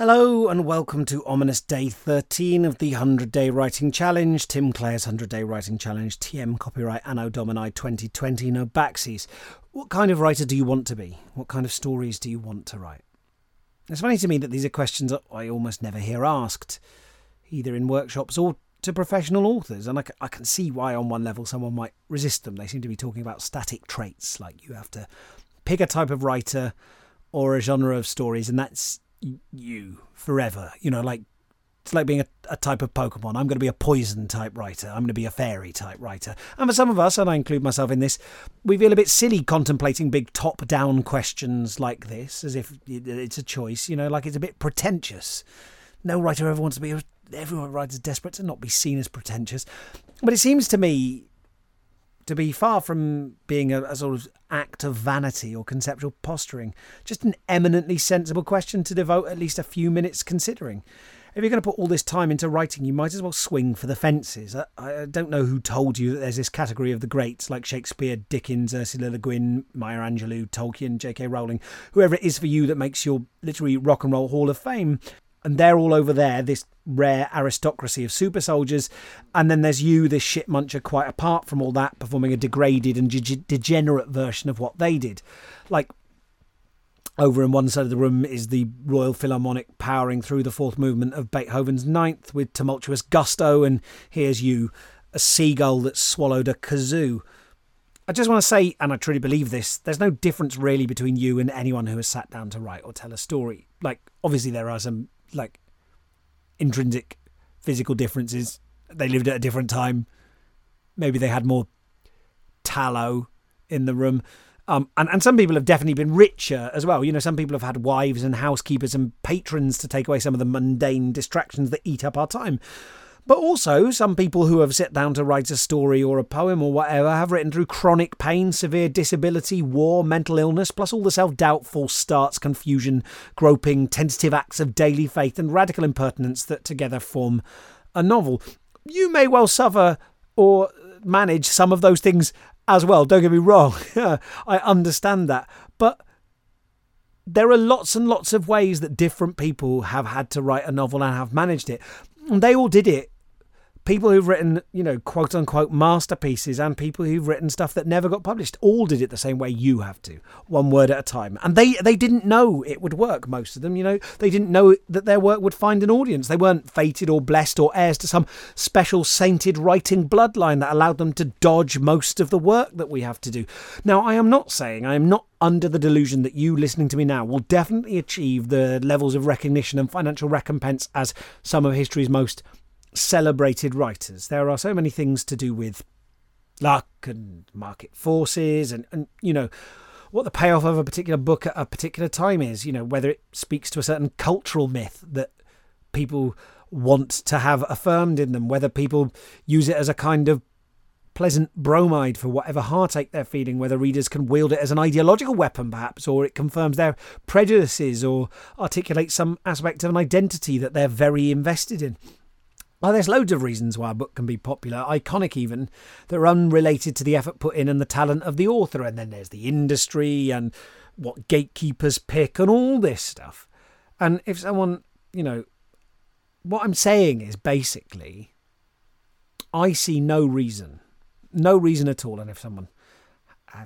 Hello and welcome to ominous day 13 of the 100 Day Writing Challenge, Tim Clare's 100 Day Writing Challenge, TM copyright Anno Domini 2020, no backsies. What kind of writer do you want to be? What kind of stories do you want to write? It's funny to me that these are questions I almost never hear asked, either in workshops or to professional authors, and I, I can see why on one level someone might resist them. They seem to be talking about static traits, like you have to pick a type of writer or a genre of stories, and that's you forever. You know, like it's like being a, a, type of Pokemon. I'm going to be a poison type writer. I'm going to be a fairy type writer. And for some of us, and I include myself in this, we feel a bit silly contemplating big top down questions like this, as if it's a choice, you know, like it's a bit pretentious. No writer ever wants to be, everyone writer is desperate to not be seen as pretentious. But it seems to me to be far from being a, a, sort of act of vanity or conceptual posturing, just an eminently sensible question to devote at least a few minutes considering. If you're going to put all this time into writing, you might as well swing for the fences. I, I don't know who told you that there's this category of the greats like Shakespeare, Dickens, Ursula Le Guin, Maya Angelou, Tolkien, J.K. Rowling, whoever it is for you that makes your literary rock and roll hall of fame and they're all over there, this rare aristocracy of super soldiers. And then there's you, this shit muncher, quite apart from all that, performing a degraded and de- degenerate version of what they did. Like, over in one side of the room is the Royal Philharmonic powering through the fourth movement of Beethoven's Ninth with tumultuous gusto, and here's you, a seagull that swallowed a kazoo. I just want to say, and I truly believe this, there's no difference really between you and anyone who has sat down to write or tell a story. Like, obviously, there are some like intrinsic physical differences. They lived at a different time. Maybe they had more tallow in the room. Um, and, and some people have definitely been richer as well. You know, some people have had wives and housekeepers and patrons to take away some of the mundane distractions that eat up our time. But also, some people who have sat down to write a story or a poem or whatever have written through chronic pain, severe disability, war, mental illness, plus all the self doubt, false starts, confusion, groping, tentative acts of daily faith, and radical impertinence that together form a novel. You may well suffer or manage some of those things as well. Don't get me wrong. I understand that. But there are lots and lots of ways that different people have had to write a novel and have managed it. And they all did it people who've written, you know, quote unquote masterpieces and people who've written stuff that never got published all did it the same way you have to, one word at a time. And they they didn't know it would work, most of them, you know. They didn't know that their work would find an audience. They weren't fated or blessed or heirs to some special sainted writing bloodline that allowed them to dodge most of the work that we have to do. Now, I am not saying I am not under the delusion that you listening to me now will definitely achieve the levels of recognition and financial recompense as some of history's most celebrated writers. There are so many things to do with luck and market forces and, and you know what the payoff of a particular book at a particular time is, you know, whether it speaks to a certain cultural myth that people want to have affirmed in them, whether people use it as a kind of pleasant bromide for whatever heartache they're feeling, whether readers can wield it as an ideological weapon, perhaps, or it confirms their prejudices or articulates some aspect of an identity that they're very invested in. Well, there's loads of reasons why a book can be popular, iconic even, that are unrelated to the effort put in and the talent of the author. And then there's the industry and what gatekeepers pick and all this stuff. And if someone, you know, what I'm saying is basically, I see no reason, no reason at all. And if someone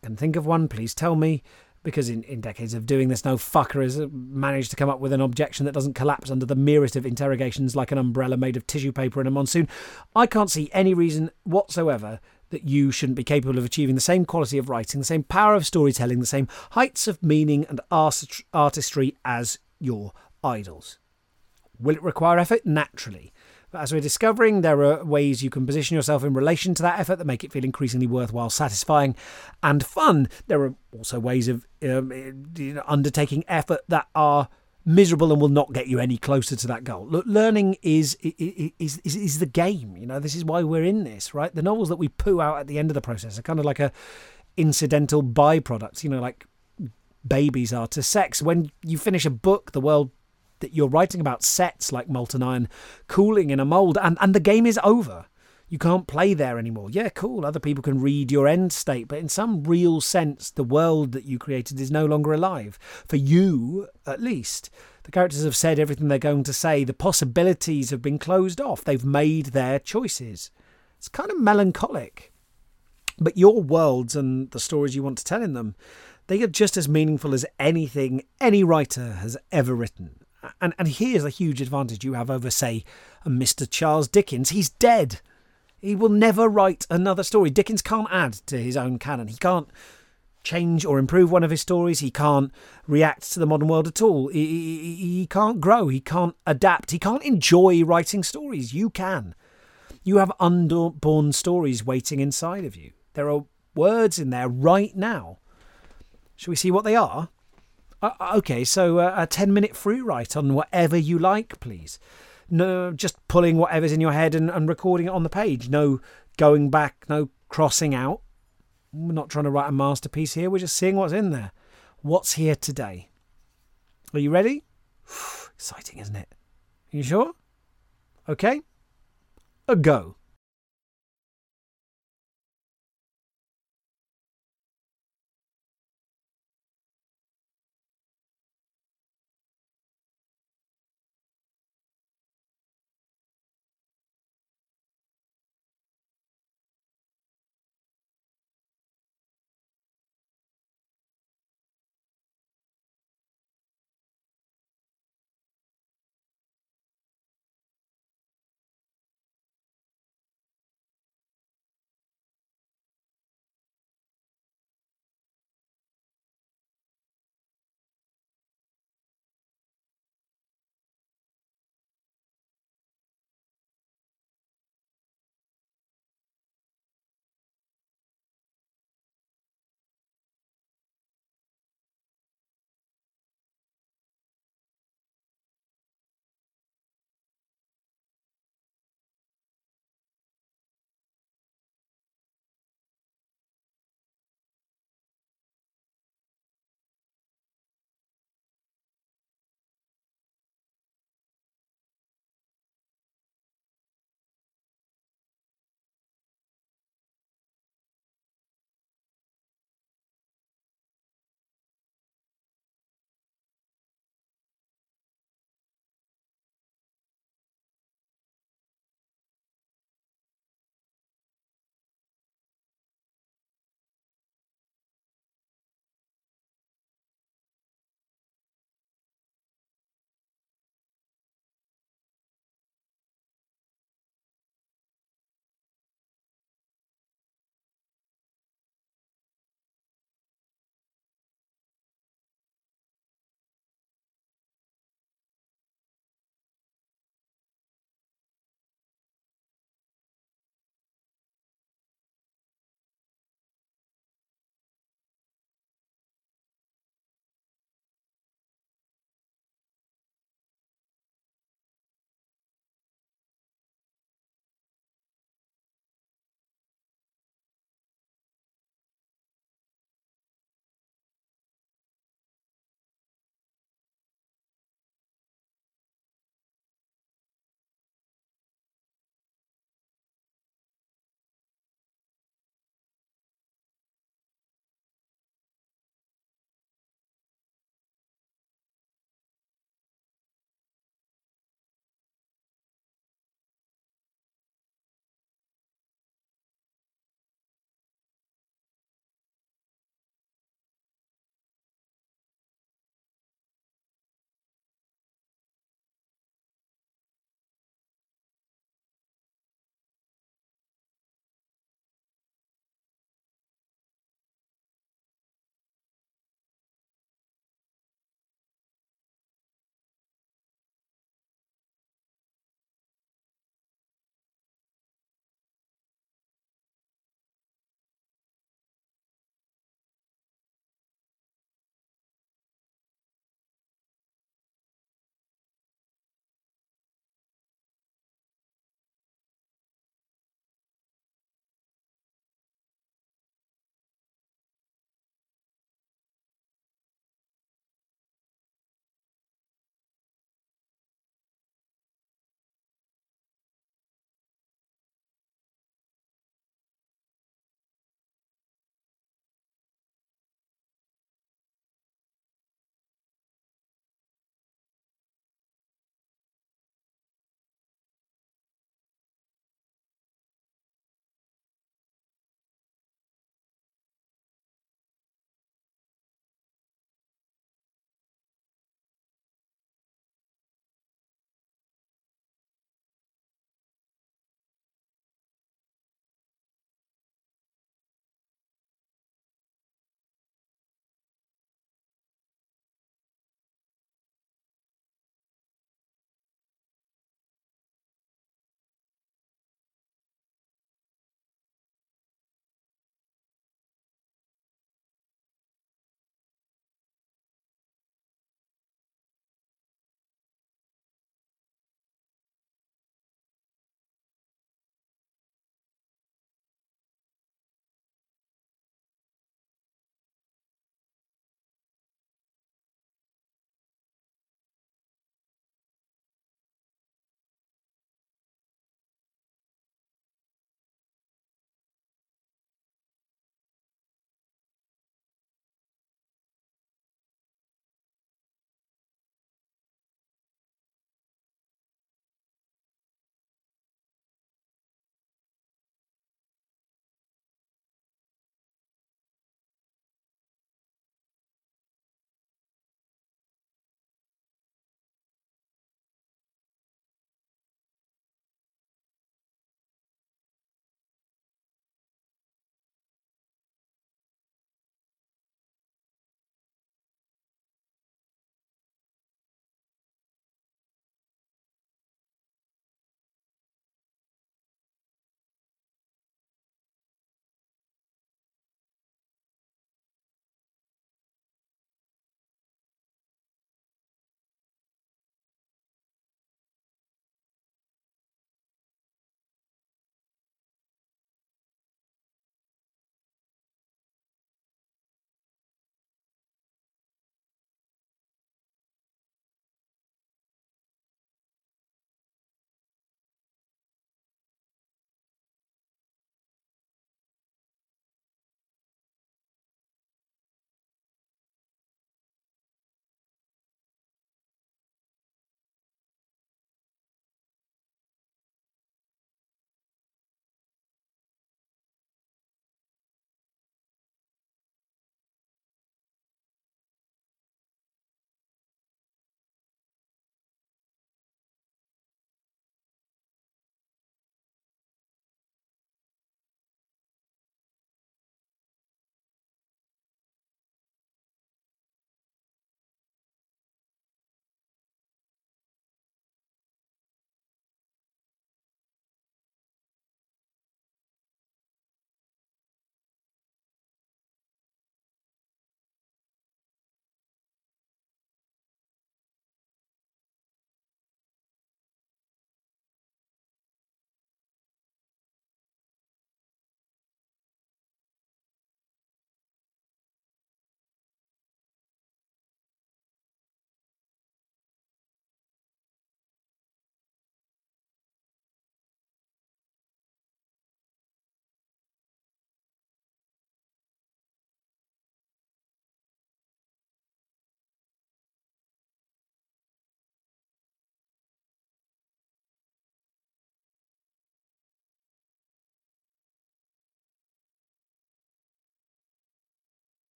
can think of one, please tell me because in, in decades of doing this, no fucker has managed to come up with an objection that doesn't collapse under the merest of interrogations like an umbrella made of tissue paper in a monsoon. I can't see any reason whatsoever that you shouldn't be capable of achieving the same quality of writing, the same power of storytelling, the same heights of meaning and artistry as your idols. Will it require effort? Naturally. But as we're discovering, there are ways you can position yourself in relation to that effort that make it feel increasingly worthwhile, satisfying, and fun. There are also ways of um, you know, undertaking effort that are miserable and will not get you any closer to that goal. Look, learning is, is is is the game. You know, this is why we're in this, right? The novels that we poo out at the end of the process are kind of like a incidental byproduct. You know, like babies are to sex. When you finish a book, the world that you're writing about sets like molten iron cooling in a mold, and, and the game is over. You can't play there anymore. Yeah, cool. Other people can read your end state, but in some real sense, the world that you created is no longer alive. For you, at least. The characters have said everything they're going to say. The possibilities have been closed off. They've made their choices. It's kind of melancholic. But your worlds and the stories you want to tell in them, they are just as meaningful as anything any writer has ever written. And, and here's a huge advantage you have over, say, Mr. Charles Dickens. He's dead. He will never write another story. Dickens can't add to his own canon. He can't change or improve one of his stories. He can't react to the modern world at all. He, he, he, can't grow. He can't adapt. He can't enjoy writing stories. You can. You have unborn stories waiting inside of you. There are words in there right now. Shall we see what they are? Uh, okay, so uh, a 10 minute free write on whatever you like, please no, just pulling whatever's in your head and, and recording it on the page. No going back, no crossing out. We're not trying to write a masterpiece here. We're just seeing what's in there. What's here today? Are you ready? Exciting, isn't it? You sure? Okay. A go.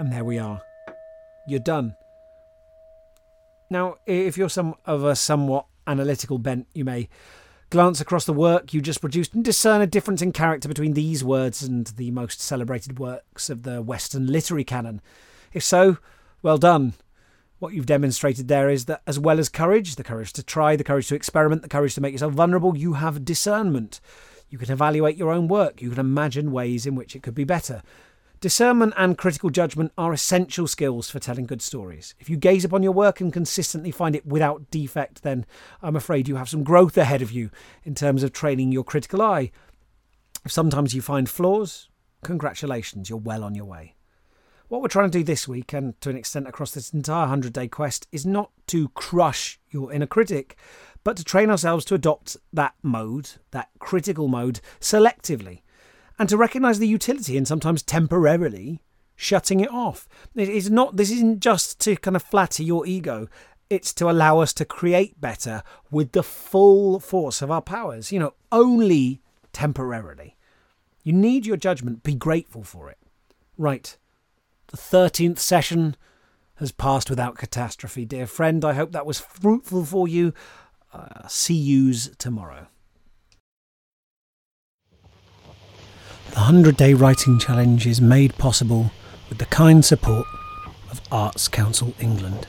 And there we are. You're done. Now, if you're some of a somewhat analytical bent, you may glance across the work you just produced and discern a difference in character between these words and the most celebrated works of the Western literary canon. If so, well done. What you've demonstrated there is that, as well as courage, the courage to try, the courage to experiment, the courage to make yourself vulnerable, you have discernment. You can evaluate your own work. You can imagine ways in which it could be better. Discernment and critical judgment are essential skills for telling good stories. If you gaze upon your work and consistently find it without defect, then I'm afraid you have some growth ahead of you in terms of training your critical eye. If sometimes you find flaws, congratulations, you're well on your way. What we're trying to do this week, and to an extent across this entire 100 day quest, is not to crush your inner critic, but to train ourselves to adopt that mode, that critical mode, selectively, and to recognise the utility in sometimes temporarily shutting it off. It is not, this isn't just to kind of flatter your ego. It's to allow us to create better with the full force of our powers, you know, only temporarily. You need your judgment, be grateful for it. Right. The 13th session has passed without catastrophe, dear friend. I hope that was fruitful for you. Uh, see yous tomorrow. The 100 Day Writing Challenge is made possible with the kind support of Arts Council England.